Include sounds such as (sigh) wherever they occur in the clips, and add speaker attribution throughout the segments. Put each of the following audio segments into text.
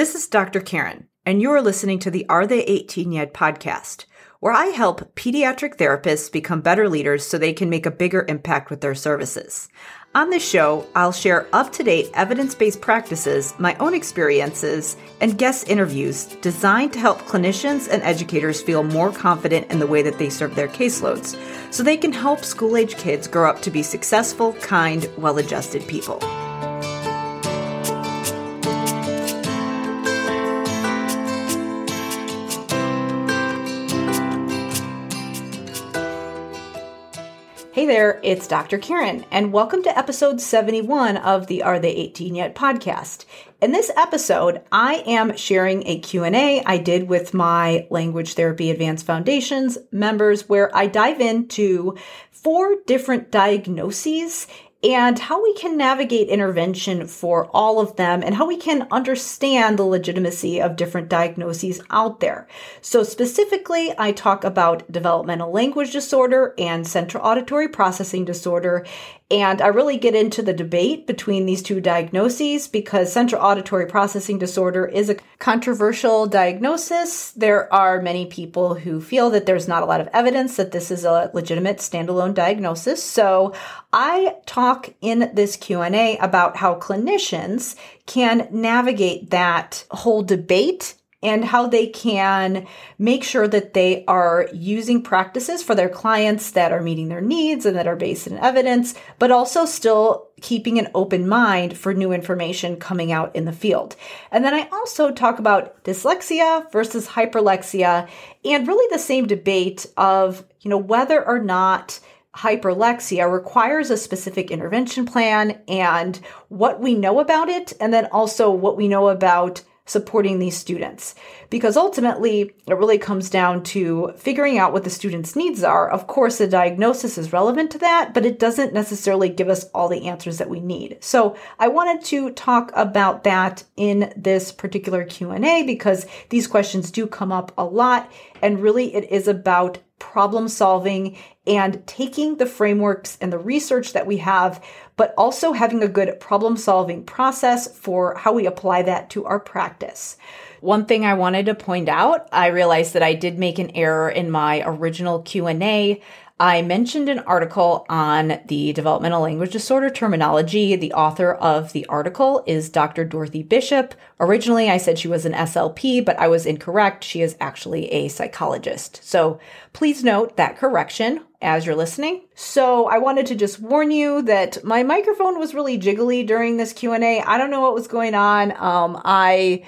Speaker 1: This is Dr. Karen, and you're listening to the Are They 18 Yet podcast, where I help pediatric therapists become better leaders so they can make a bigger impact with their services. On this show, I'll share up to date evidence based practices, my own experiences, and guest interviews designed to help clinicians and educators feel more confident in the way that they serve their caseloads so they can help school age kids grow up to be successful, kind, well adjusted people. Hey there, it's Dr. Karen, and welcome to episode 71 of the Are They 18 Yet podcast. In this episode, I am sharing a Q&A I did with my Language Therapy Advanced Foundations members where I dive into four different diagnoses and how we can navigate intervention for all of them and how we can understand the legitimacy of different diagnoses out there. So specifically, I talk about developmental language disorder and central auditory processing disorder and I really get into the debate between these two diagnoses because central auditory processing disorder is a controversial diagnosis. There are many people who feel that there's not a lot of evidence that this is a legitimate standalone diagnosis. So I talk in this Q&A about how clinicians can navigate that whole debate and how they can make sure that they are using practices for their clients that are meeting their needs and that are based in evidence, but also still keeping an open mind for new information coming out in the field. And then I also talk about dyslexia versus hyperlexia and really the same debate of, you know, whether or not hyperlexia requires a specific intervention plan and what we know about it, and then also what we know about supporting these students. Because ultimately, it really comes down to figuring out what the student's needs are. Of course, the diagnosis is relevant to that, but it doesn't necessarily give us all the answers that we need. So I wanted to talk about that in this particular Q&A because these questions do come up a lot. And really, it is about problem solving and taking the frameworks and the research that we have, but also having a good problem solving process for how we apply that to our practice. One thing I wanted to point out, I realized that I did make an error in my original Q&A. I mentioned an article on the developmental language disorder terminology. The author of the article is Dr. Dorothy Bishop. Originally, I said she was an SLP, but I was incorrect. She is actually a psychologist. So please note that correction as you're listening. So I wanted to just warn you that my microphone was really jiggly during this Q&A. I don't know what was going on. Um, I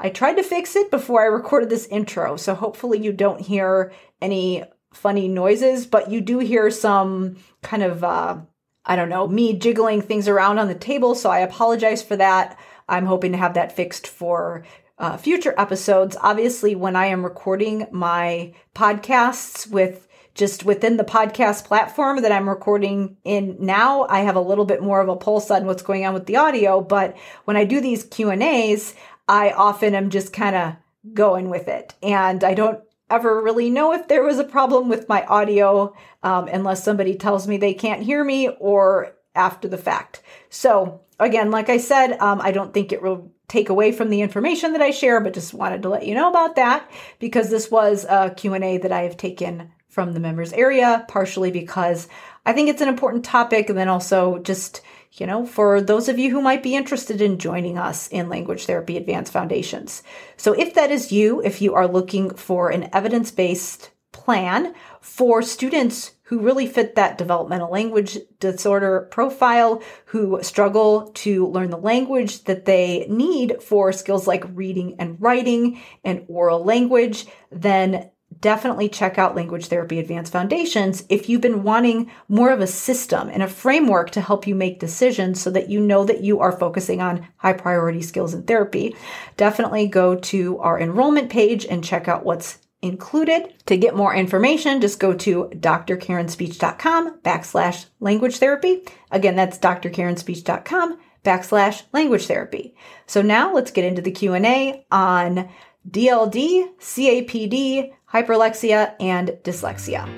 Speaker 1: I tried to fix it before I recorded this intro, so hopefully you don't hear any funny noises, but you do hear some kind of, uh, I don't know, me jiggling things around on the table. So I apologize for that. I'm hoping to have that fixed for uh, future episodes. Obviously, when I am recording my podcasts with just within the podcast platform that I'm recording in now, I have a little bit more of a pulse on what's going on with the audio. But when I do these Q and A's, I often am just kind of going with it, and I don't ever really know if there was a problem with my audio um, unless somebody tells me they can't hear me or after the fact. So again, like I said, um, I don't think it will take away from the information that I share, but just wanted to let you know about that because this was a Q&A that I have taken from the members area, partially because I think it's an important topic and then also just you know, for those of you who might be interested in joining us in Language Therapy Advanced Foundations. So, if that is you, if you are looking for an evidence based plan for students who really fit that developmental language disorder profile, who struggle to learn the language that they need for skills like reading and writing and oral language, then definitely check out Language Therapy Advanced Foundations if you've been wanting more of a system and a framework to help you make decisions so that you know that you are focusing on high priority skills in therapy. Definitely go to our enrollment page and check out what's included. To get more information, just go to drkarenspeech.com backslash language therapy. Again, that's drkarenspeech.com backslash language therapy. So now let's get into the Q&A on DLD, CAPD, hyperlexia, and dyslexia.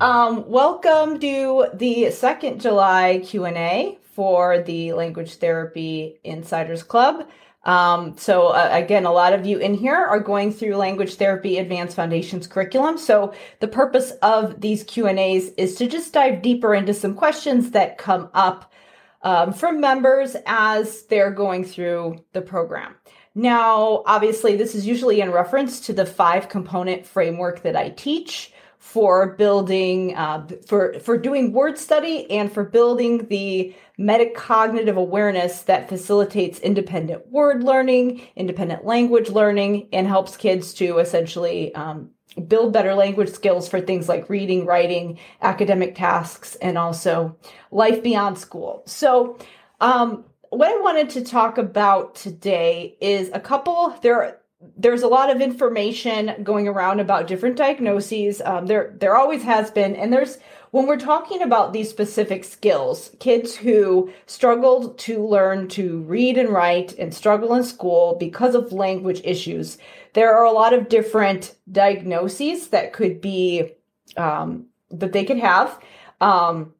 Speaker 1: Um, welcome to the second July Q and A for the Language Therapy Insiders Club. Um, so uh, again, a lot of you in here are going through Language Therapy Advanced Foundations curriculum. So the purpose of these Q and A's is to just dive deeper into some questions that come up um, from members as they're going through the program. Now, obviously, this is usually in reference to the five component framework that I teach for building uh, for for doing word study and for building the metacognitive awareness that facilitates independent word learning independent language learning and helps kids to essentially um, build better language skills for things like reading writing academic tasks and also life beyond school. So um, what i wanted to talk about today is a couple there there's a lot of information going around about different diagnoses. Um, there, there always has been, and there's when we're talking about these specific skills, kids who struggled to learn to read and write and struggle in school because of language issues, there are a lot of different diagnoses that could be um, that they could have. Um,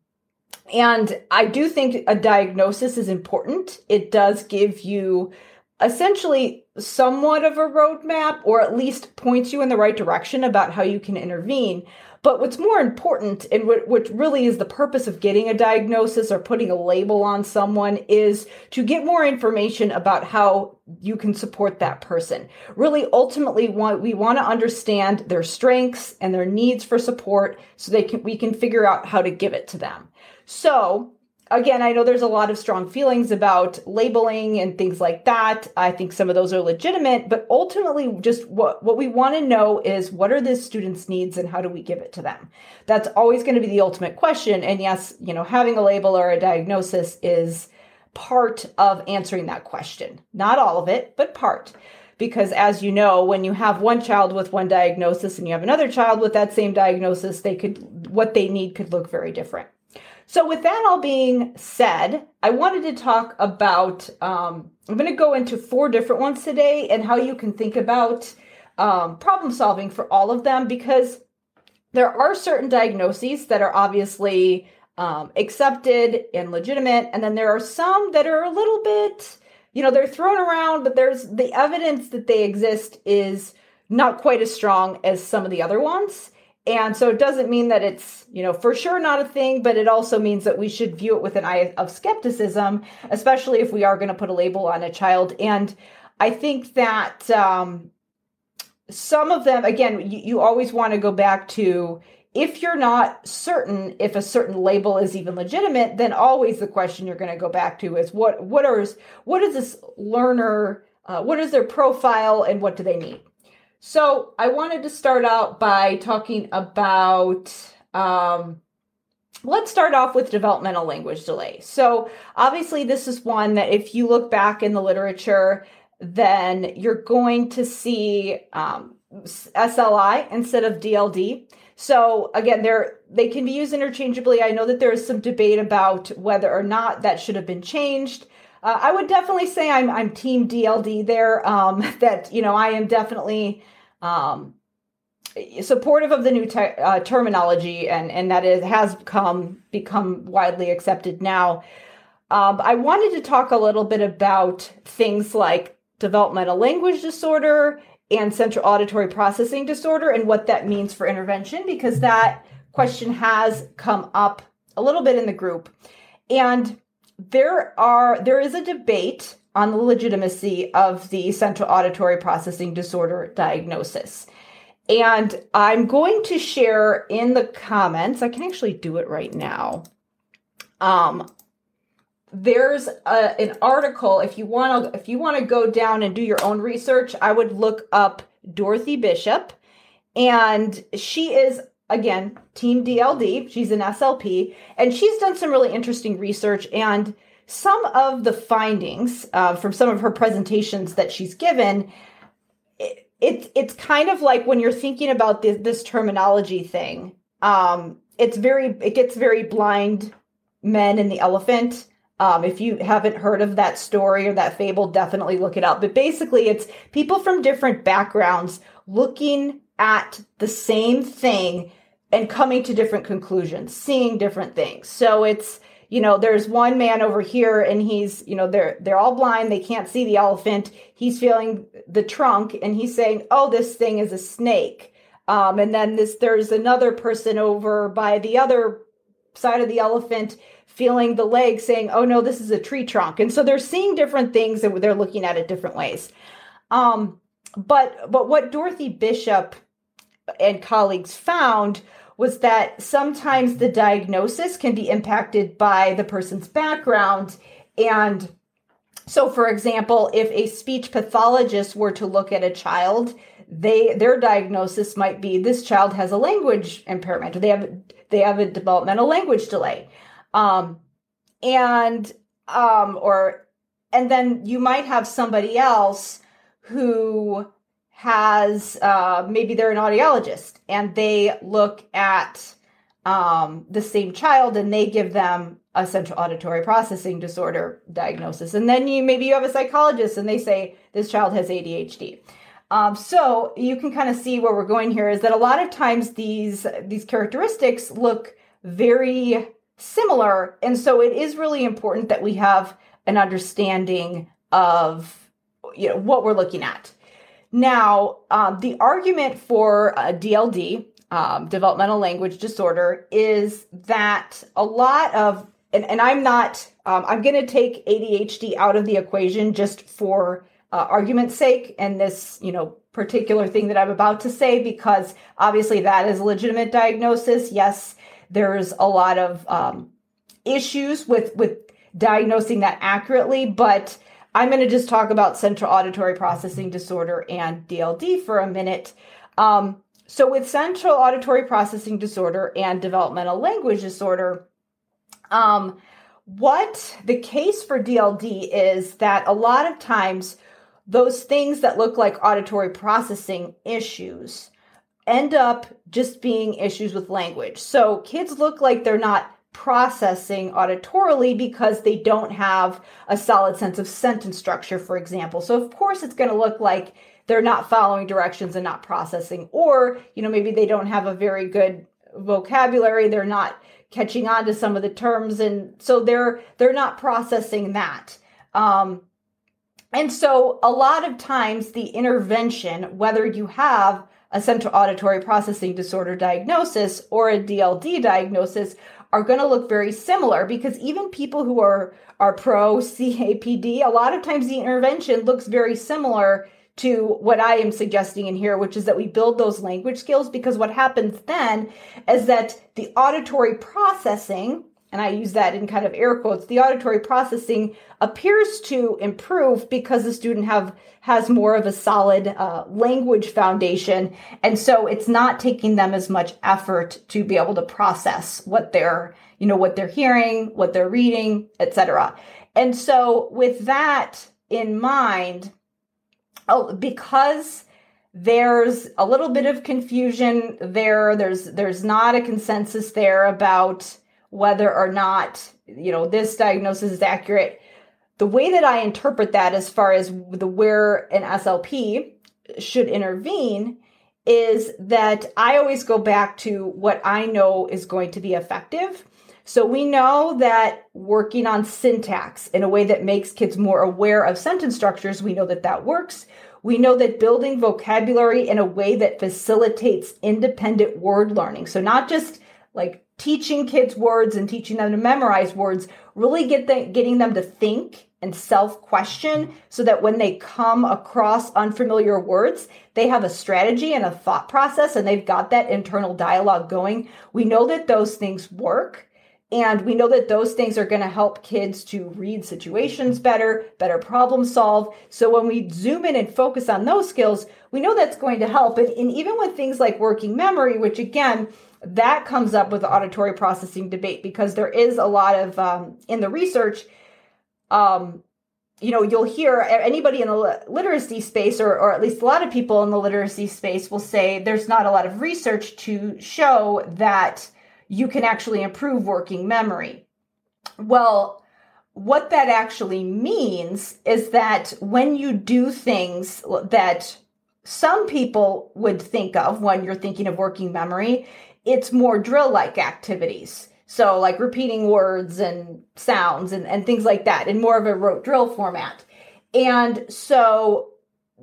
Speaker 1: and I do think a diagnosis is important. It does give you essentially somewhat of a roadmap or at least points you in the right direction about how you can intervene. But what's more important and what, what really is the purpose of getting a diagnosis or putting a label on someone is to get more information about how you can support that person. Really, ultimately, we want to understand their strengths and their needs for support so they can we can figure out how to give it to them. So again, I know there's a lot of strong feelings about labeling and things like that. I think some of those are legitimate, but ultimately, just what, what we want to know is what are the students' needs and how do we give it to them? That's always going to be the ultimate question. And yes, you know, having a label or a diagnosis is part of answering that question. Not all of it, but part. Because as you know, when you have one child with one diagnosis and you have another child with that same diagnosis, they could, what they need could look very different. So, with that all being said, I wanted to talk about. Um, I'm going to go into four different ones today and how you can think about um, problem solving for all of them because there are certain diagnoses that are obviously um, accepted and legitimate, and then there are some that are a little bit, you know, they're thrown around, but there's the evidence that they exist is not quite as strong as some of the other ones. And so it doesn't mean that it's, you know, for sure not a thing, but it also means that we should view it with an eye of skepticism, especially if we are going to put a label on a child. And I think that um, some of them, again, you, you always want to go back to if you're not certain if a certain label is even legitimate, then always the question you're going to go back to is what what are what is this learner, uh, what is their profile, and what do they need? So I wanted to start out by talking about. Um, let's start off with developmental language delay. So obviously, this is one that if you look back in the literature, then you're going to see um, SLI instead of DLD. So again, they're they can be used interchangeably. I know that there is some debate about whether or not that should have been changed. Uh, I would definitely say I'm I'm team DLD there. Um, (laughs) that you know I am definitely um, supportive of the new te- uh, terminology, and and that it has come become widely accepted now. Um, I wanted to talk a little bit about things like developmental language disorder and central auditory processing disorder and what that means for intervention because that question has come up a little bit in the group and there are there is a debate on the legitimacy of the central auditory processing disorder diagnosis. And I'm going to share in the comments, I can actually do it right now. Um, there's a, an article if you want to if you want to go down and do your own research i would look up dorothy bishop and she is again team dld she's an slp and she's done some really interesting research and some of the findings uh, from some of her presentations that she's given it, it, it's kind of like when you're thinking about this, this terminology thing um, it's very it gets very blind men and the elephant. Um, if you haven't heard of that story or that fable definitely look it up. But basically it's people from different backgrounds looking at the same thing and coming to different conclusions, seeing different things. So it's you know there's one man over here and he's you know they're they're all blind. They can't see the elephant. He's feeling the trunk and he's saying oh this thing is a snake. Um, and then this there's another person over by the other side of the elephant feeling the leg saying oh no this is a tree trunk. And so they're seeing different things and they're looking at it different ways. Um, but but what dorothy bishop and colleagues found was that sometimes the diagnosis can be impacted by the person's background. And so, for example, if a speech pathologist were to look at a child, they their diagnosis might be this child has a language impairment or they have they have a developmental language delay um, and um, or and then you might have somebody else who has uh, maybe they're an audiologist and they look at um, the same child and they give them a central auditory processing disorder diagnosis. And then you maybe you have a psychologist and they say this child has adhd um, so you can kind of see where we're going here is that a lot of times these these characteristics look very similar. And so it is really important that we have an understanding of you know what we're looking at now, um, the argument for uh, DLD, um, developmental language disorder, is that a lot of, and, and I'm not, um, I'm going to take ADHD out of the equation just for uh, argument's sake and this, you know, particular thing that I'm about to say, because obviously that is a legitimate diagnosis. Yes, there's a lot of um, issues with with diagnosing that accurately, but I'm going to just talk about central auditory processing disorder and DLD for a minute. Um, so, with central auditory processing disorder and developmental language disorder, um, what the case for DLD is that a lot of times those things that look like auditory processing issues end up just being issues with language. So, kids look like they're not processing auditorily because they don't have a solid sense of sentence structure, for example. So, of course, it's going to look like they're not following directions and not processing, or, you know, maybe they don't have a very good vocabulary, they're not catching on to some of the terms and so they're they're not processing that um, and so a lot of times the intervention whether you have a central auditory processing disorder diagnosis or a DLD diagnosis are going to look very similar because even people who are are pro CAPD, a lot of times the intervention looks very similar to what I am suggesting in here, which is that we build those language skills because what happens then is that the auditory processing and I use that in kind of air quotes, the auditory processing appears to improve because the student have has more of a solid uh, language foundation, and so it's not taking them as much effort to be able to process what they're you know what they're hearing, what they're reading, etc. And so with that in mind, oh, because there's a little bit of confusion there. There's there's not a consensus there about whether or not you know this diagnosis is accurate. The way that i interpret that as far as the where an slp should intervene is that i always go back to what i know is going to be effective. So we know that working on syntax in a way that makes kids more aware of sentence structures we know that that works. We know that building vocabulary in a way that facilitates independent word learning. So not just like teaching kids words and teaching them to memorize words really get the, getting them to think and self question so that when they come across unfamiliar words they have a strategy and a thought process and they've got that internal dialogue going we know that those things work and we know that those things are going to help kids to read situations better, better problem solve. So when we zoom in and focus on those skills, we know that's going to help. And, and even with things like working memory, which again, that comes up with the auditory processing debate because there is a lot of um, in the research um, you know you'll hear anybody in the literacy space or, or at least a lot of people in the literacy space will say there's not a lot of research to show that you can actually improve working memory. Well what that actually means is that when you do things that some people would think of when you're thinking of working memory it's more drill like activities. So, like repeating words and sounds and, and things like that in more of a rote drill format. And so,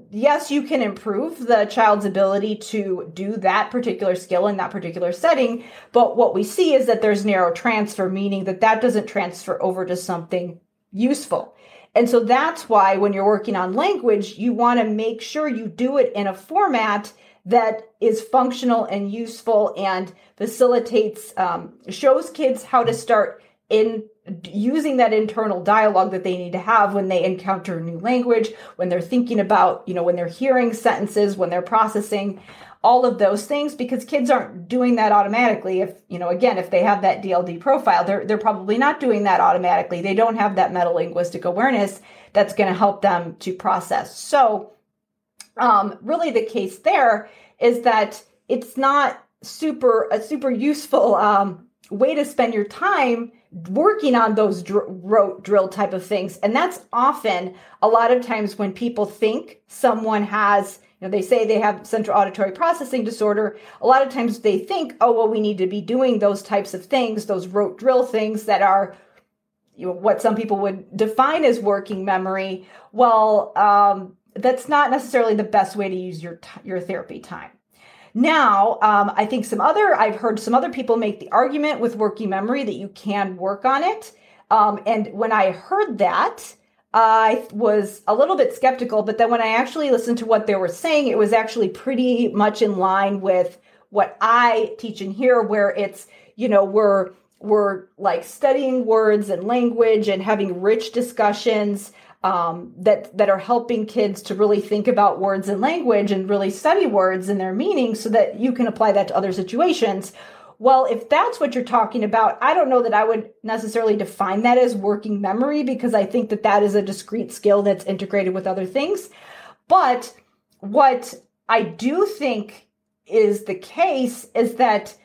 Speaker 1: yes, you can improve the child's ability to do that particular skill in that particular setting. But what we see is that there's narrow transfer, meaning that that doesn't transfer over to something useful. And so that's why when you're working on language, you want to make sure you do it in a format that is functional and useful and facilitates, um, shows kids how to start in using that internal dialogue that they need to have when they encounter new language, when they're thinking about, you know, when they're hearing sentences, when they're processing all of those things because kids aren't doing that automatically. If you know again if they have that DLD profile they're they're probably not doing that automatically. They don't have that metalinguistic awareness that's going to help them to process. So um, really the case there is that it's not super a super useful um, way to spend your time working on those dr- rote drill type of things. And that's often a lot of times when people think someone has you know they say they have central auditory processing disorder. A lot of times they think oh well we need to be doing those types of things those rote drill things that are you know, what some people would define as working memory. Well um, that's not necessarily the best way to use your your therapy time. Now, um, I think some other I've heard some other people make the argument with working memory that you can work on it. Um, and when I heard that, I was a little bit skeptical. But then when I actually listened to what they were saying, it was actually pretty much in line with what I teach in here, where it's you know we're we're like studying words and language and having rich discussions um, that that are helping kids to really think about words and language and really study words and their meaning so that you can apply that to other situations. Well if that's what you're talking about i don't know that i would necessarily define that as working memory because i think that that is a discrete skill that's integrated with other things. But what i do think is the case is that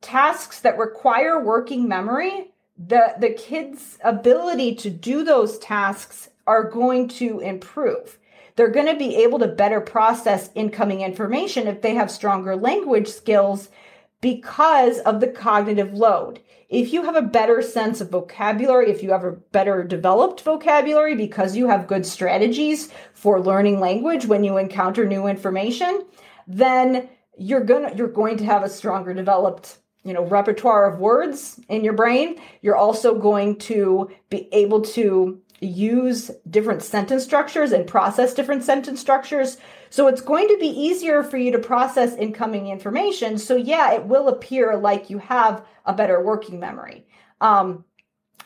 Speaker 1: tasks that require working memory the the kids ability to do those tasks are going to improve. They're going to be able to better process incoming information if they have stronger language skills because of the cognitive load. If you have a better sense of vocabulary, if you have a better developed vocabulary because you have good strategies for learning language when you encounter new information, then you're going to you're going to have a stronger developed you know repertoire of words in your brain you're also going to be able to use different sentence structures and process different sentence structures. So it's going to be easier for you to process incoming information. So, yeah, it will appear like you have a better working memory. Um,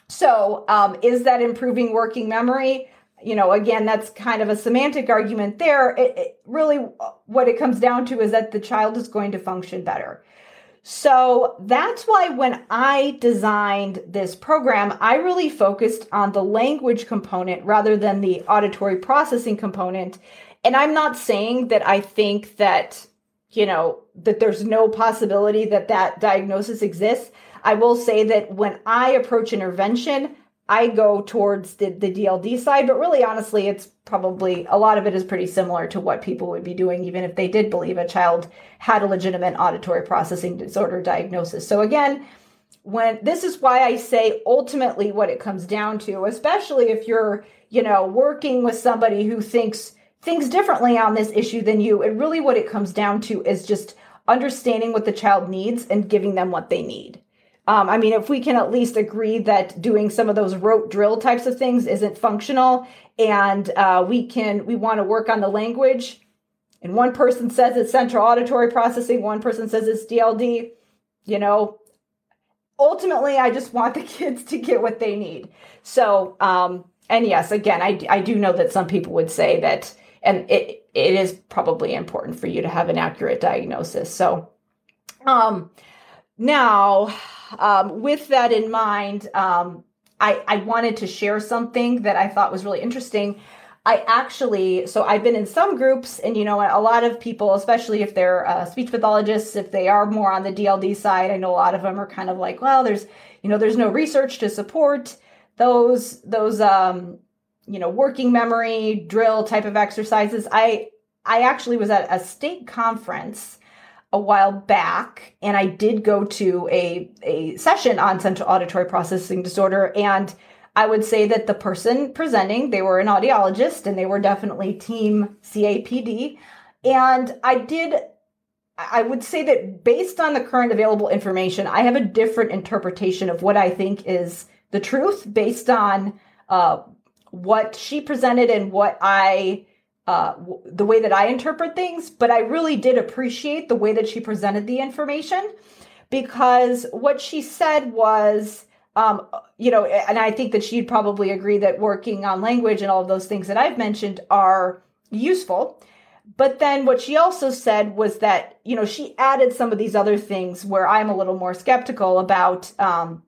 Speaker 1: so, um, is that improving working memory? You know, again, that's kind of a semantic argument there. It, it really, what it comes down to is that the child is going to function better. So that's why when I designed this program, I really focused on the language component rather than the auditory processing component. And I'm not saying that I think that, you know, that there's no possibility that that diagnosis exists. I will say that when I approach intervention, I go towards the, the DLD side, but really honestly, it's probably a lot of it is pretty similar to what people would be doing, even if they did believe a child had a legitimate auditory processing disorder diagnosis. So again, when this is why I say ultimately what it comes down to, especially if you're, you know, working with somebody who thinks things differently on this issue than you, it really what it comes down to is just understanding what the child needs and giving them what they need. Um, I mean, if we can at least agree that doing some of those rote drill types of things isn't functional, and uh, we can we want to work on the language, and one person says it's central auditory processing, one person says it's DLD, you know, ultimately, I just want the (laughs) kids to get what they need. So, um, and yes, again, I I do know that some people would say that, and it it is probably important for you to have an accurate diagnosis. So, um, now um, with that in mind, um, I, I wanted to share something that I thought was really interesting. I actually, so I've been in some groups, and you know, a lot of people, especially if they're uh, speech pathologists, if they are more on the DLD side, I know a lot of them are kind of like, well, there's, you know, there's no research to support those those um, you know working memory drill type of exercises. I I actually was at a state conference a while back and I did go to a, a session on central auditory processing disorder. And I would say that the person presenting, they were an audiologist and they were definitely team CAPD. And I did, I would say that based on the current available information, I have a different interpretation of what I think is the truth based on uh, what she presented and what I uh, the way that I interpret things, but I really did appreciate the way that she presented the information because what she said was, um, you know, and I think that she'd probably agree that working on language and all of those things that I've mentioned are useful. But then what she also said was that, you know, she added some of these other things where I'm a little more skeptical about um,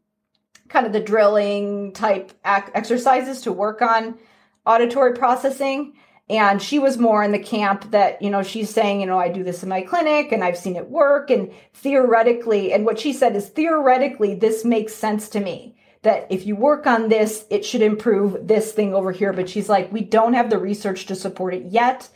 Speaker 1: kind of the drilling type ac- exercises to work on auditory processing. And she was more in the camp that, you know, she's saying, you know, I do this in my clinic and I've seen it work. And theoretically, and what she said is theoretically, this makes sense to me that if you work on this, it should improve this thing over here. But she's like, we don't have the research to support it yet.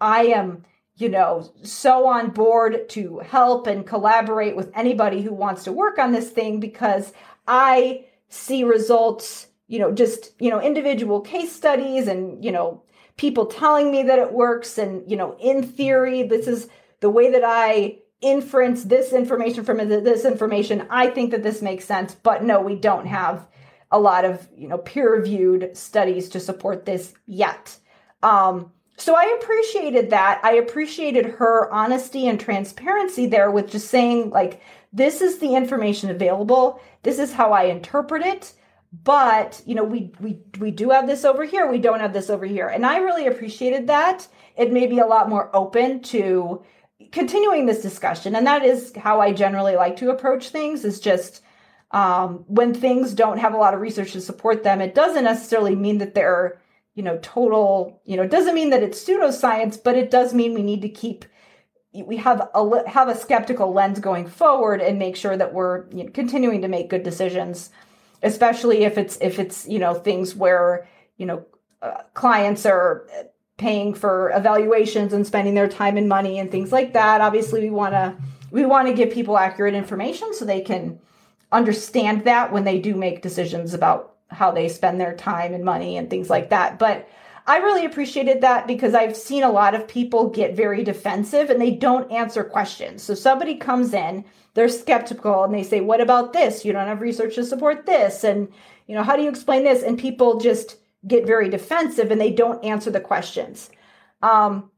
Speaker 1: I am, you know, so on board to help and collaborate with anybody who wants to work on this thing because I see results, you know, just, you know, individual case studies and, you know, people telling me that it works. And you know in theory this is the way that i inference this information from this information. I think that this makes sense. But no we don't have a lot of you know peer reviewed studies to support this yet. Um, so i appreciated that. I appreciated her honesty and transparency there with just saying like this is the information available. This is how i interpret it but you know we we we do have this over here we don't have this over here. And i really appreciated that. It made me a lot more open to continuing this discussion. And that is how i generally like to approach things is just um, when things don't have a lot of research to support them it doesn't necessarily mean that they're you know total you know it doesn't mean that it's pseudoscience but it does mean we need to keep we have a have a skeptical lens going forward and make sure that we're you know, continuing to make good decisions especially if it's if it's you know things where you know uh, clients are paying for evaluations and spending their time and money and things like that obviously we want to we want to give people accurate information so they can understand that when they do make decisions about how they spend their time and money and things like that but I really appreciated that because I've seen a lot of people get very defensive and they don't answer questions. So somebody comes in, they're skeptical and they say, "What about this? You don't have research to support this." And, you know, how do you explain this? And people just get very defensive and they don't answer the questions. Um,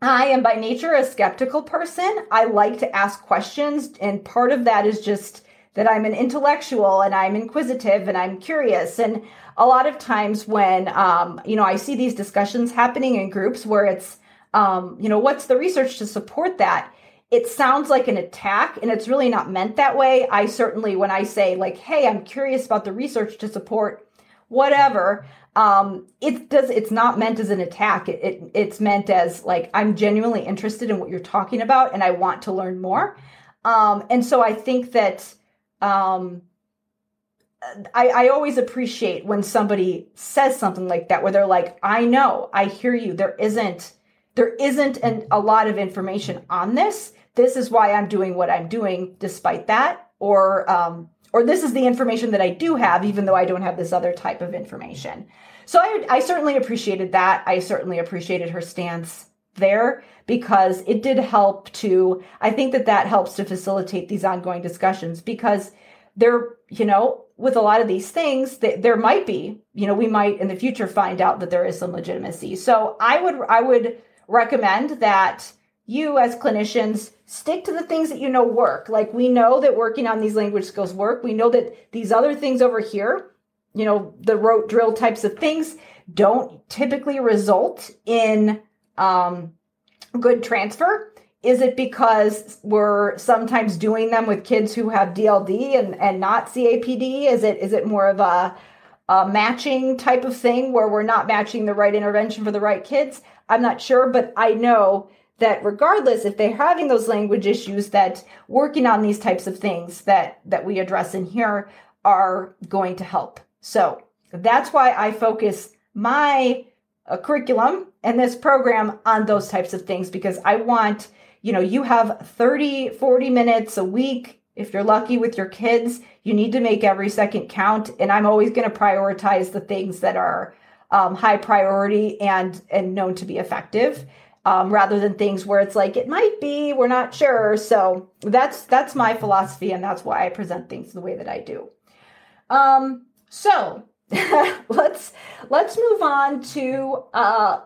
Speaker 1: I am by nature a skeptical person. I like to ask questions, and part of that is just that I'm an intellectual and I'm inquisitive and I'm curious. And a lot of times when um, you know I see these discussions happening in groups where it's um, you know what's the research to support that it sounds like an attack and it's really not meant that way. I certainly when i say like hey i'm curious about the research to support whatever um, it does it's not meant as an attack. It, it, it's meant as like i'm genuinely interested in what you're talking about and i want to learn more. Um, and so i think that um, I, I always appreciate when somebody says something like that where they're like i know i hear you. There isn't there isn't an, a lot of information on this this is why i'm doing what i'm doing despite that or um, or this is the information that i do have even though i don't have this other type of information. So i, I certainly appreciated that. I certainly appreciated her stance there because it did help to i think that that helps to facilitate these ongoing discussions because there you know with a lot of these things that there might be you know we might in the future find out that there is some legitimacy. So i would i would recommend that you as clinicians stick to the things that you know work like we know that working on these language skills work we know that these other things over here you know the rote drill types of things don't typically result in um, good transfer is it because we're sometimes doing them with kids who have DLD and, and not CAPD? Is it is it more of a, a matching type of thing where we're not matching the right intervention for the right kids? I'm not sure, but I know that regardless if they're having those language issues that working on these types of things that that we address in here are going to help so that's why i focus my uh, curriculum and this program on those types of things because i want you know, you have 30, 40 minutes a week. If you're lucky with your kids, you need to make every second count. And I'm always going to prioritize the things that are um, high priority and and known to be effective, um, rather than things where it's like it might be, we're not sure. So that's that's my philosophy, and that's why I present things the way that I do. Um, so (laughs) let's let's move on to uh,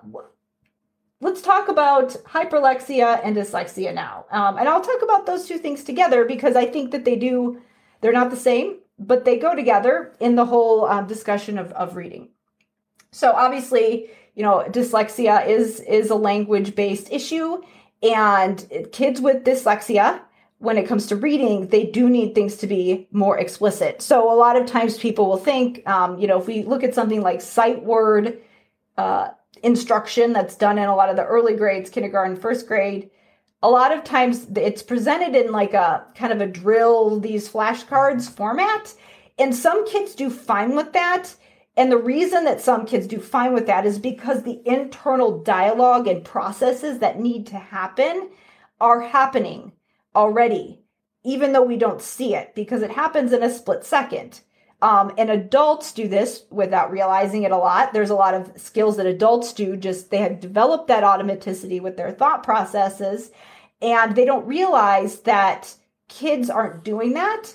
Speaker 1: let's talk about hyperlexia and dyslexia now. Um, and I'll talk about those two things together because I think that they do, they're not the same, but they go together in the whole um, discussion of, of reading. So obviously, you know, dyslexia is is a language based issue, and kids with dyslexia, when it comes to reading, they do need things to be more explicit. So a lot of times people will think, um, you know, if we look at something like sight word. Uh, instruction that's done in a lot of the early grades, kindergarten, first grade, a lot of times it's presented in like a kind of a drill, these flashcards format. And some kids do fine with that. And the reason that some kids do fine with that is because the internal dialogue and processes that need to happen are happening already, even though we don't see it, because it happens in a split second. Um, and adults do this without realizing it a lot. There's a lot of skills that adults do, just they have developed that automaticity with their thought processes, and they don't realize that kids aren't doing that.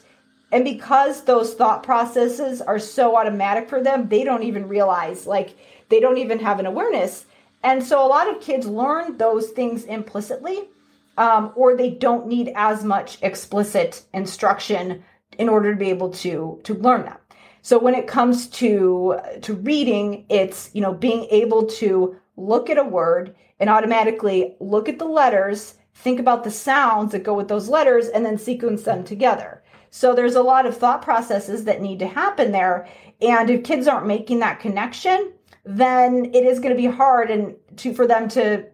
Speaker 1: And because those thought processes are so automatic for them, they don't even realize, like, they don't even have an awareness. And so a lot of kids learn those things implicitly, um, or they don't need as much explicit instruction in order to be able to to learn them. So when it comes to to reading, it's you know being able to look at a word and automatically look at the letters, think about the sounds that go with those letters, and then sequence them together. So there's a lot of thought processes that need to happen there. And if kids aren't making that connection, then it is going to be hard and to for them to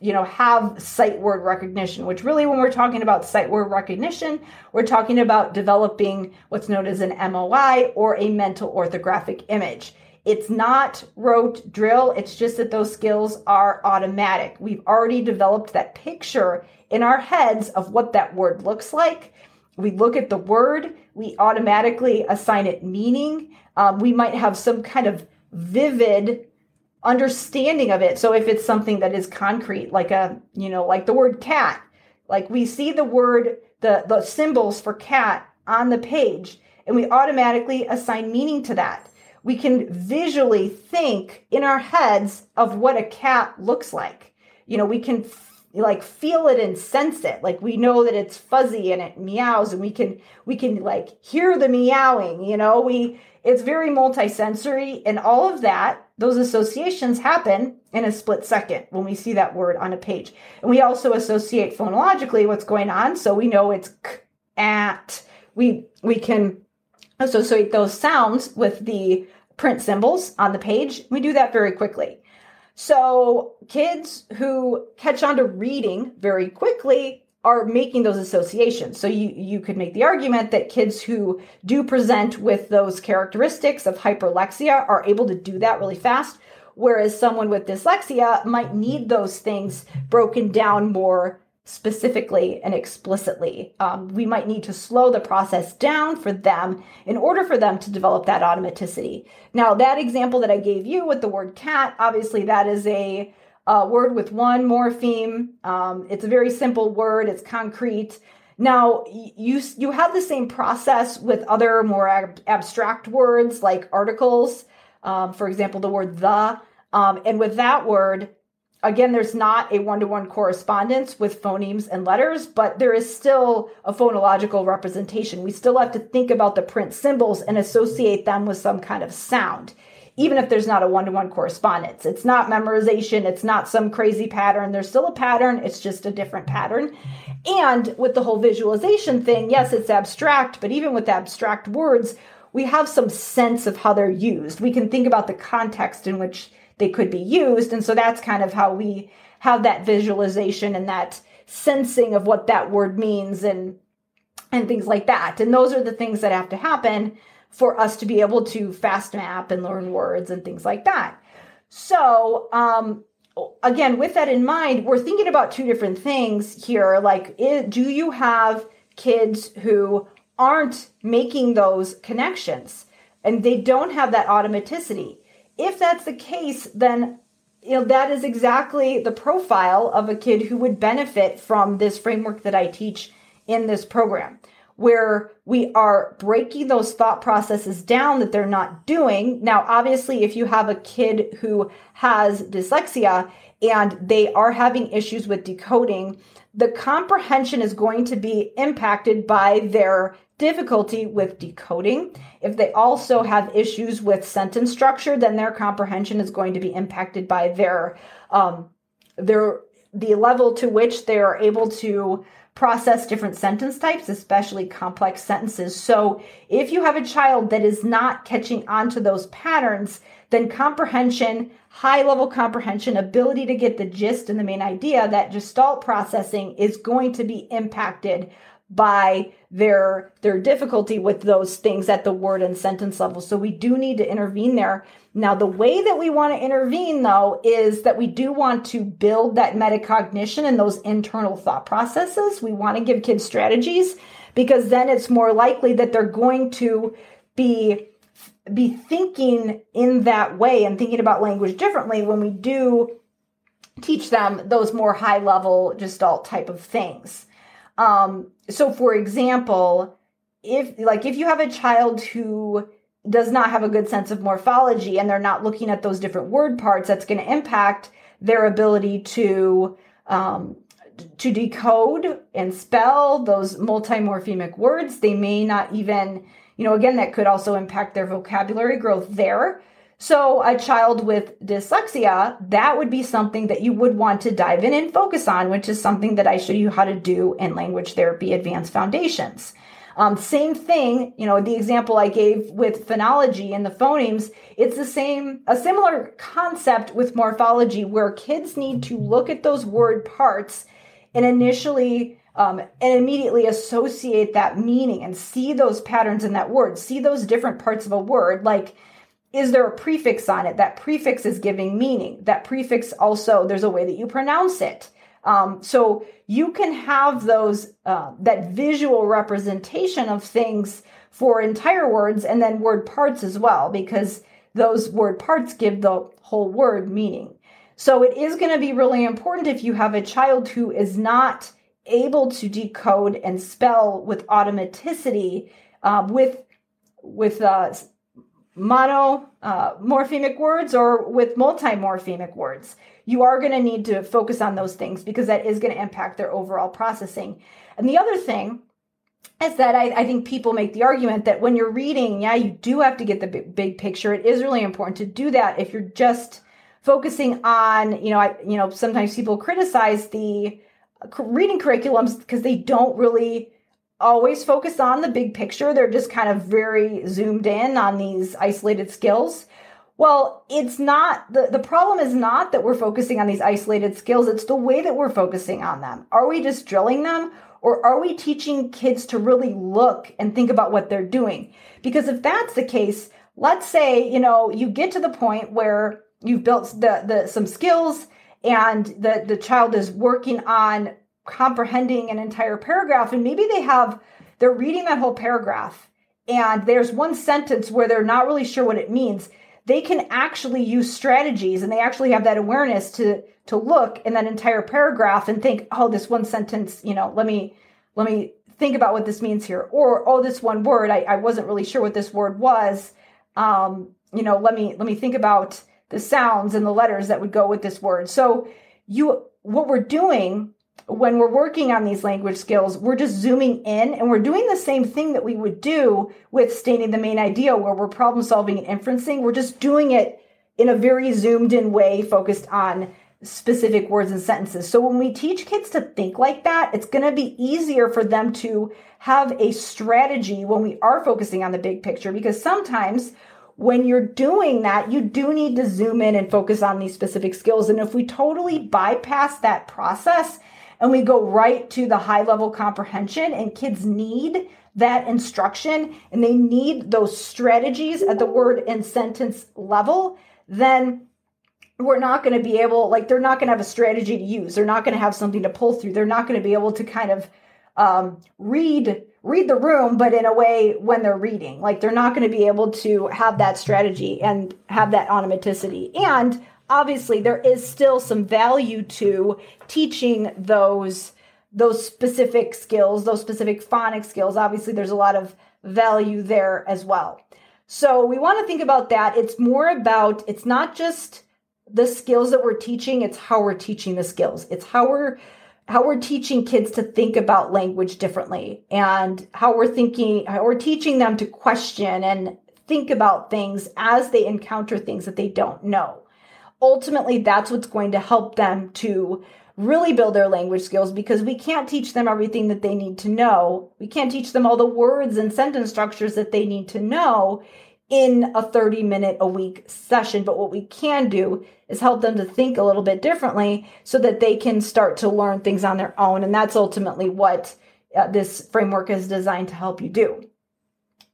Speaker 1: you know have sight word recognition which really when we're talking about sight word recognition we're talking about developing what's known as an MOI or a mental orthographic image. It's not rote drill it's just that those skills are automatic. We've already developed that picture in our heads of what that word looks like we look at the word we automatically assign it meaning um, we might have some kind of vivid understanding of it. So if it's something that is concrete, like a, you know, like the word cat, like we see the word, the, the symbols for cat on the page, and we automatically assign meaning to that. We can visually think in our heads of what a cat looks like. You know, we can like feel it and sense it. Like we know that it's fuzzy and it meows and we can we can like hear the meowing, you know. We it's very multisensory and all of that those associations happen in a split second when we see that word on a page. And we also associate phonologically what's going on. So we know it's k, at. We, we can associate those sounds with the print symbols on the page. We do that very quickly. So kids who catch on to reading very quickly are making those associations. So you you could make the argument that kids who do present with those characteristics of hyperlexia are able to do that really fast whereas someone with dyslexia might need those things broken down more specifically and explicitly. Um, we might need to slow the process down for them in order for them to develop that automaticity. Now, that example that I gave you with the word cat, obviously, that is a uh, word with one morpheme. Um, it's a very simple word. It's concrete. Now you you have the same process with other more ab- abstract words like articles. Um, for example, the word the. Um, and with that word, again, there's not a one to one correspondence with phonemes and letters, but there is still a phonological representation. We still have to think about the print symbols and associate them with some kind of sound even if there's not a one to one correspondence. It's not memorization, it's not some crazy pattern. There's still a pattern, it's just a different pattern. And with the whole visualization thing, yes, it's abstract, but even with abstract words, we have some sense of how they're used. We can think about the context in which they could be used. And so that's kind of how we have that visualization and that sensing of what that word means and and things like that. And those are the things that have to happen for us to be able to fast map and learn words and things like that. So, um, again, with that in mind, we're thinking about two different things here. Like, do you have kids who aren't making those connections and they don't have that automaticity? If that's the case, then you know that is exactly the profile of a kid who would benefit from this framework that I teach in this program where we are breaking those thought processes down that they're not doing. Now, obviously, if you have a kid who has dyslexia and they are having issues with decoding, the comprehension is going to be impacted by their difficulty with decoding. If they also have issues with sentence structure, then their comprehension is going to be impacted by their um, their the level to which they are able to process different sentence types, especially complex sentences. So if you have a child that is not catching on to those patterns, then comprehension, high level comprehension, ability to get the gist and the main idea, that gestalt processing is going to be impacted by their their difficulty with those things at the word and sentence level. So we do need to intervene there. Now the way that we want to intervene though is that we do want to build that metacognition and those internal thought processes. We want to give kids strategies because then it's more likely that they're going to be be thinking in that way and thinking about language differently when we do teach them those more high level gestalt type of things um, so for example, if like if you have a child who does not have a good sense of morphology and they're not looking at those different word parts, that's going to impact their ability to um, to decode and spell those multimorphemic words. They may not even, you know, again, that could also impact their vocabulary growth there. So, a child with dyslexia, that would be something that you would want to dive in and focus on, which is something that I show you how to do in language therapy advanced foundations. Um, same thing, you know, the example I gave with phonology and the phonemes, it's the same, a similar concept with morphology where kids need to look at those word parts and initially um, and immediately associate that meaning and see those patterns in that word, see those different parts of a word. Like, is there a prefix on it? That prefix is giving meaning. That prefix also, there's a way that you pronounce it. Um, so you can have those, uh, that visual representation of things for entire words and then word parts as well, because those word parts give the whole word meaning. So it is going to be really important if you have a child who is not able to decode and spell with automaticity, uh, with with uh, mono uh, morphemic words or with multimorphemic words. You are going to need to focus on those things because that is going to impact their overall processing. And the other thing is that I, I, think people make the argument that when you're reading, yeah, you do have to get the big, big picture. It is really important to do that if you're just focusing on, you know, I, you know, sometimes people criticize the reading curriculums because they don't really always focus on the big picture. They're just kind of very zoomed in on these isolated skills. Well, it's not the, the problem is not that we're focusing on these isolated skills, it's the way that we're focusing on them. Are we just drilling them or are we teaching kids to really look and think about what they're doing? Because if that's the case, let's say, you know, you get to the point where you've built the, the some skills and the, the child is working on comprehending an entire paragraph and maybe they have they're reading that whole paragraph and there's one sentence where they're not really sure what it means. They can actually use strategies and they actually have that awareness to to look in that entire paragraph and think oh this one sentence you know let me let me think about what this means here. Or oh this one word i, I wasn't really sure what this word was. Um, you know let me let me think about the sounds and the letters that would go with this word. So you what we're doing when we're working on these language skills, we're just zooming in and we're doing the same thing that we would do with stating the main idea where we're problem solving and inferencing. We're just doing it in a very zoomed in way, focused on specific words and sentences. So when we teach kids to think like that, it's going to be easier for them to have a strategy when we are focusing on the big picture because sometimes when you're doing that, you do need to zoom in and focus on these specific skills. And if we totally bypass that process and we go right to the high level comprehension and kids need that instruction and they need those strategies at the word and sentence level, then we're not going to be able like they're not going to have a strategy to use. They're not going to have something to pull through. They're not going to be able to kind of um, read read the room but in a way when they're reading. Like they're not going to be able to have that strategy and have that automaticity. And obviously there is still some value to teaching those those specific skills those specific phonics skills. Obviously there's a lot of value there as well. So we want to think about that. It's more about it's not just the skills that we're teaching it's how we're teaching the skills. It's how we're how we're teaching kids to think about language differently and how we're thinking how we're teaching them to question and think about things as they encounter things that they don't know ultimately that's what's going to help them to really build their language skills because we can't teach them everything that they need to know. We can't teach them all the words and sentence structures that they need to know in a 30 minute a week session. But what we can do is help them to think a little bit differently so that they can start to learn things on their own. And that's ultimately what uh, this framework is designed to help you do.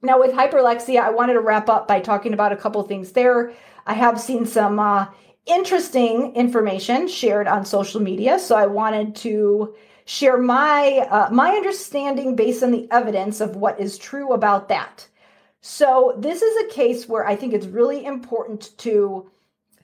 Speaker 1: Now, with hyperlexia, I wanted to wrap up by talking about a couple things there. I have seen some uh, interesting information shared on social media, so I wanted to share my uh, my understanding based on the evidence of what is true about that. So, this is a case where I think it's really important to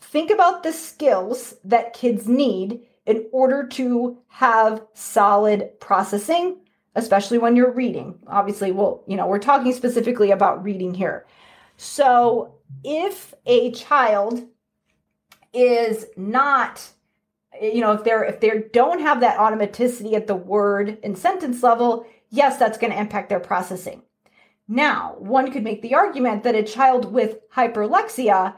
Speaker 1: think about the skills that kids need in order to have solid processing, especially when you're reading. Obviously, well, you know, we're talking specifically about reading here. So, if a child is not you know if they're if they don't have that automaticity at the word and sentence level yes that's going to impact their processing now, one could make the argument that a child with hyperlexia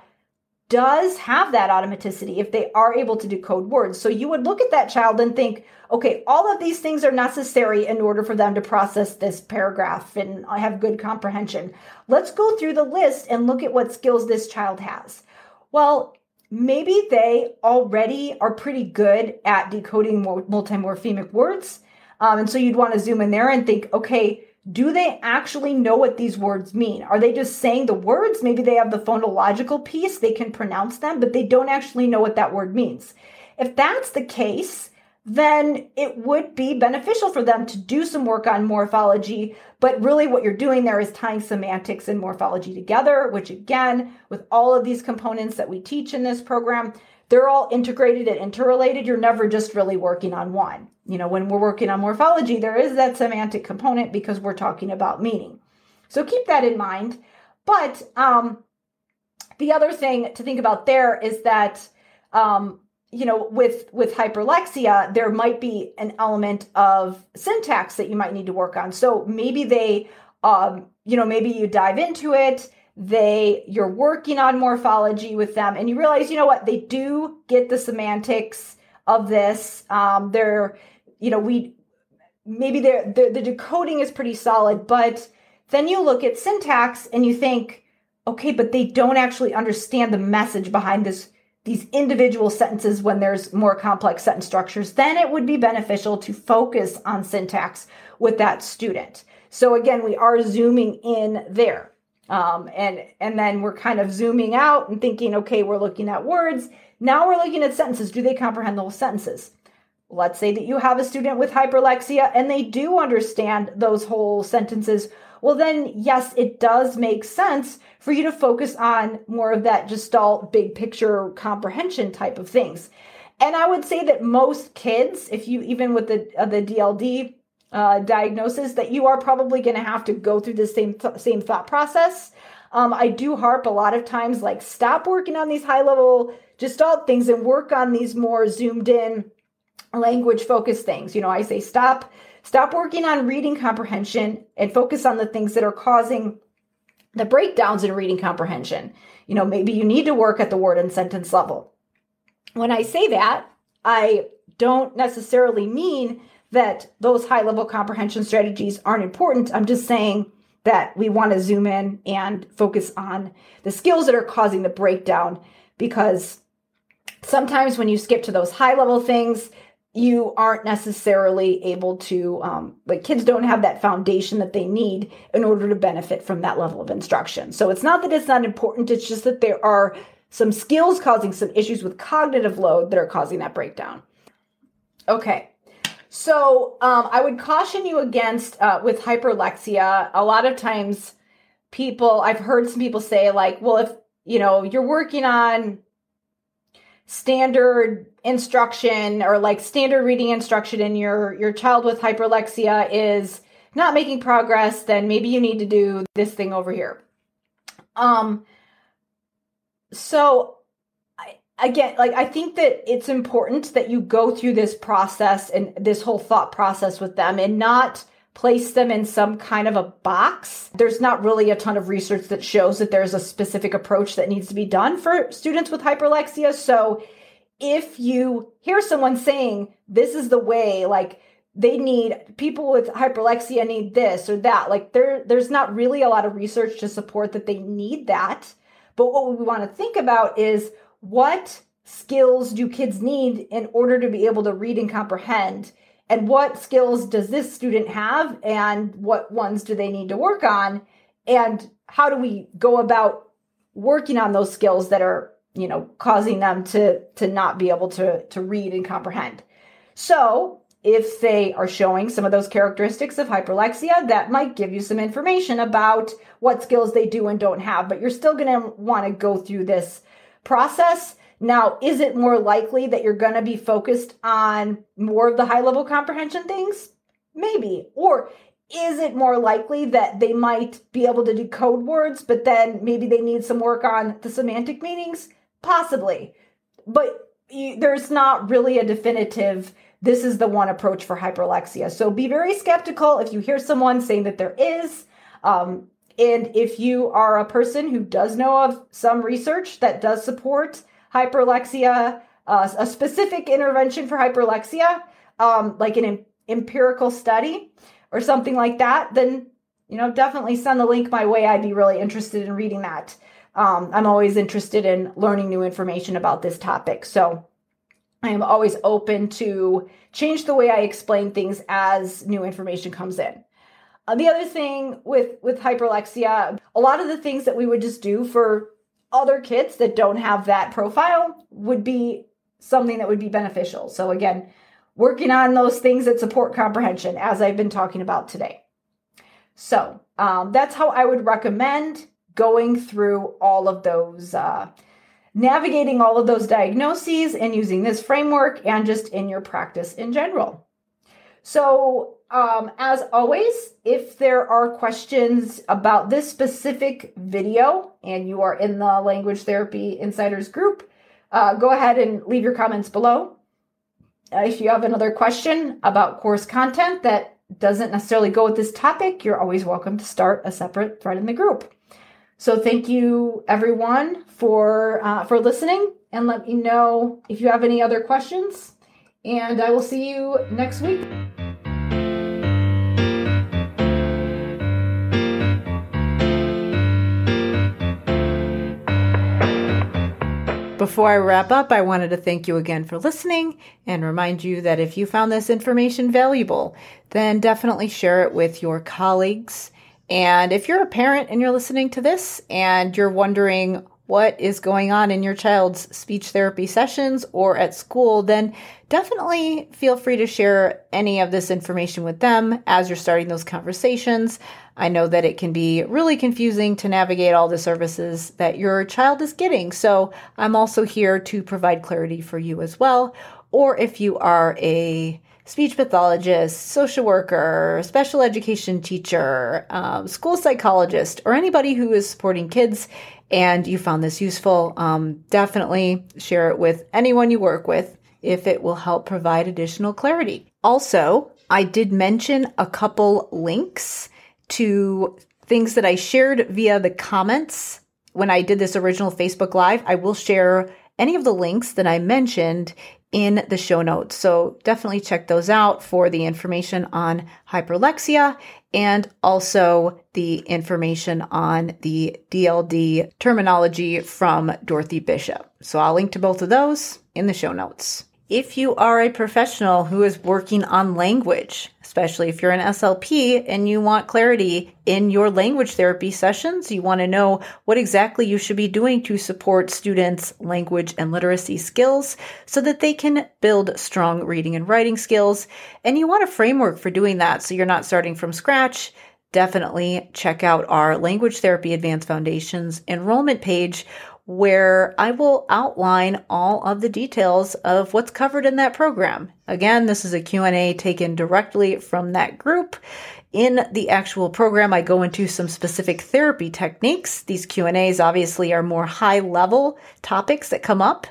Speaker 1: does have that automaticity if they are able to decode words. So you would look at that child and think, okay, all of these things are necessary in order for them to process this paragraph and have good comprehension. Let's go through the list and look at what skills this child has. Well, maybe they already are pretty good at decoding multimorphemic words. Um, and so you'd want to zoom in there and think, okay, do they actually know what these words mean? Are they just saying the words? Maybe they have the phonological piece, they can pronounce them, but they don't actually know what that word means. If that's the case, then it would be beneficial for them to do some work on morphology. But really, what you're doing there is tying semantics and morphology together, which, again, with all of these components that we teach in this program, they're all integrated and interrelated. You're never just really working on one. You know, when we're working on morphology, there is that semantic component because we're talking about meaning. So keep that in mind. But um, the other thing to think about there is that um, you know with with hyperlexia there might be an element of syntax that you might need to work on. So maybe they um, you know maybe you dive into it they you're working on morphology with them and you realize you know what they do get the semantics of this. Um, they're you know we maybe they're, the, the decoding is pretty solid but then you look at syntax and you think okay but they don't actually understand the message behind this these individual sentences when there's more complex sentence structures then it would be beneficial to focus on syntax with that student so again we are zooming in there um, and and then we're kind of zooming out and thinking, okay, we're looking at words. Now we're looking at sentences. Do they comprehend those sentences? Let's say that you have a student with hyperlexia and they do understand those whole sentences. Well, then, yes, it does make sense for you to focus on more of that gestalt, big picture comprehension type of things. And I would say that most kids, if you even with the uh, the DLD uh, diagnosis that you are probably going to have to go through the same th- same thought process. Um, I do harp a lot of times like stop working on these high level gestalt things and work on these more zoomed in language focused things. You know, I say stop stop working on reading comprehension and focus on the things that are causing the breakdowns in reading comprehension. You know, maybe you need to work at the word and sentence level. When I say that, I don't necessarily mean that those high level comprehension strategies aren't important. I'm just saying that we want to zoom in and focus on the skills that are causing the breakdown because sometimes when you skip to those high level things, you aren't necessarily able to, um, like kids don't have that foundation that they need in order to benefit from that level of instruction. So it's not that it's not important, it's just that there are some skills causing some issues with cognitive load that are causing that breakdown. Okay. So um, I would caution you against uh, with hyperlexia. A lot of times, people I've heard some people say like, well, if you know you're working on standard instruction or like standard reading instruction in your your child with hyperlexia is not making progress then maybe you need to do this thing over here. Um so I, again like i think that it's important that you go through this process and this whole thought process with them and not place them in some kind of a box. There's not really a ton of research that shows that there's a specific approach that needs to be done for students with hyperlexia. So if you hear someone saying this is the way, like they need people with hyperlexia need this or that, like there there's not really a lot of research to support that they need that. But what we want to think about is what skills do kids need in order to be able to read and comprehend? And what skills does this student have and what ones do they need to work on? And how do we go about working on those skills that are you know causing them to to not be able to to read and comprehend? So if they are showing some of those characteristics of hyperlexia that might give you some information about what skills they do and don't have but you're still going to want to go through this process now, is it more likely that you're going to be focused on more of the high level comprehension things? Maybe. Or is it more likely that they might be able to decode words, but then maybe they need some work on the semantic meanings? Possibly. But you, there's not really a definitive, this is the one approach for hyperlexia. So be very skeptical if you hear someone saying that there is. Um, and if you are a person who does know of some research that does support hyperlexia, uh, a specific intervention for hyperlexia, um, like an empirical study or something like that, then you know definitely send the link my way. I'd be really interested in reading that. Um, I'm always interested in learning new information about this topic, so I am always open to change the way I explain things as new information comes in. Uh, the other thing with with hyperlexia, a lot of the things that we would just do for other kids that don't have that profile would be something that would be beneficial. So, again, working on those things that support comprehension, as I've been talking about today. So, um, that's how I would recommend going through all of those, uh, navigating all of those diagnoses and using this framework and just in your practice in general. So, um, as always, if there are questions about this specific video and you are in the Language Therapy Insiders group, uh, go ahead and leave your comments below. Uh, if you have another question about course content that doesn't necessarily go with this topic, you're always welcome to start a separate thread in the group. So thank you everyone for uh, for listening, and let me know if you have any other questions. And I will see you next week. Before I wrap up, I wanted to thank you again for listening and remind you that if you found this information valuable, then definitely share it with your colleagues. And if you're a parent and you're listening to this and you're wondering what is going on in your child's speech therapy sessions or at school, then definitely feel free to share any of this information with them as you're starting those conversations. I know that it can be really confusing to navigate all the services that your child is getting. So I'm also here to provide clarity for you as well. Or if you are a speech pathologist, social worker, special education teacher, um, school psychologist, or anybody who is supporting kids and you found this useful, um, definitely share it with anyone you work with if it will help provide additional clarity. Also, I did mention a couple links to things that I shared via the comments when I did this original Facebook Live. I will share any of the links that I mentioned in the show notes. So definitely check those out for the information on hyperlexia and also the information on the DLD terminology from Dorothy Bishop. So I'll link to both of those in the show notes. If you are a professional who is working on language, especially if you're an SLP and you want clarity in your language therapy sessions, you want to know what exactly you should be doing to support students' language and literacy skills so that they can build strong reading and writing skills. And you want a framework for doing that so you're not starting from scratch. Definitely check out our Language Therapy Advanced Foundations enrollment page where I will outline all of the details of what's covered in that program. Again, this is a Q&A taken directly from that group. In the actual program, I go into some specific therapy techniques. These Q&As obviously are more high-level topics that come up,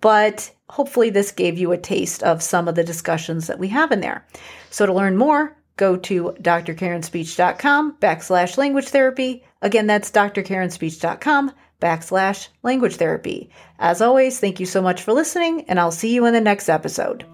Speaker 1: but hopefully this gave you a taste of some of the discussions that we have in there. So to learn more, go to drkarenspeech.com backslash language therapy. Again, that's drkarenspeech.com backslash language therapy. As always, thank you so much for listening, and I'll see you in the next episode.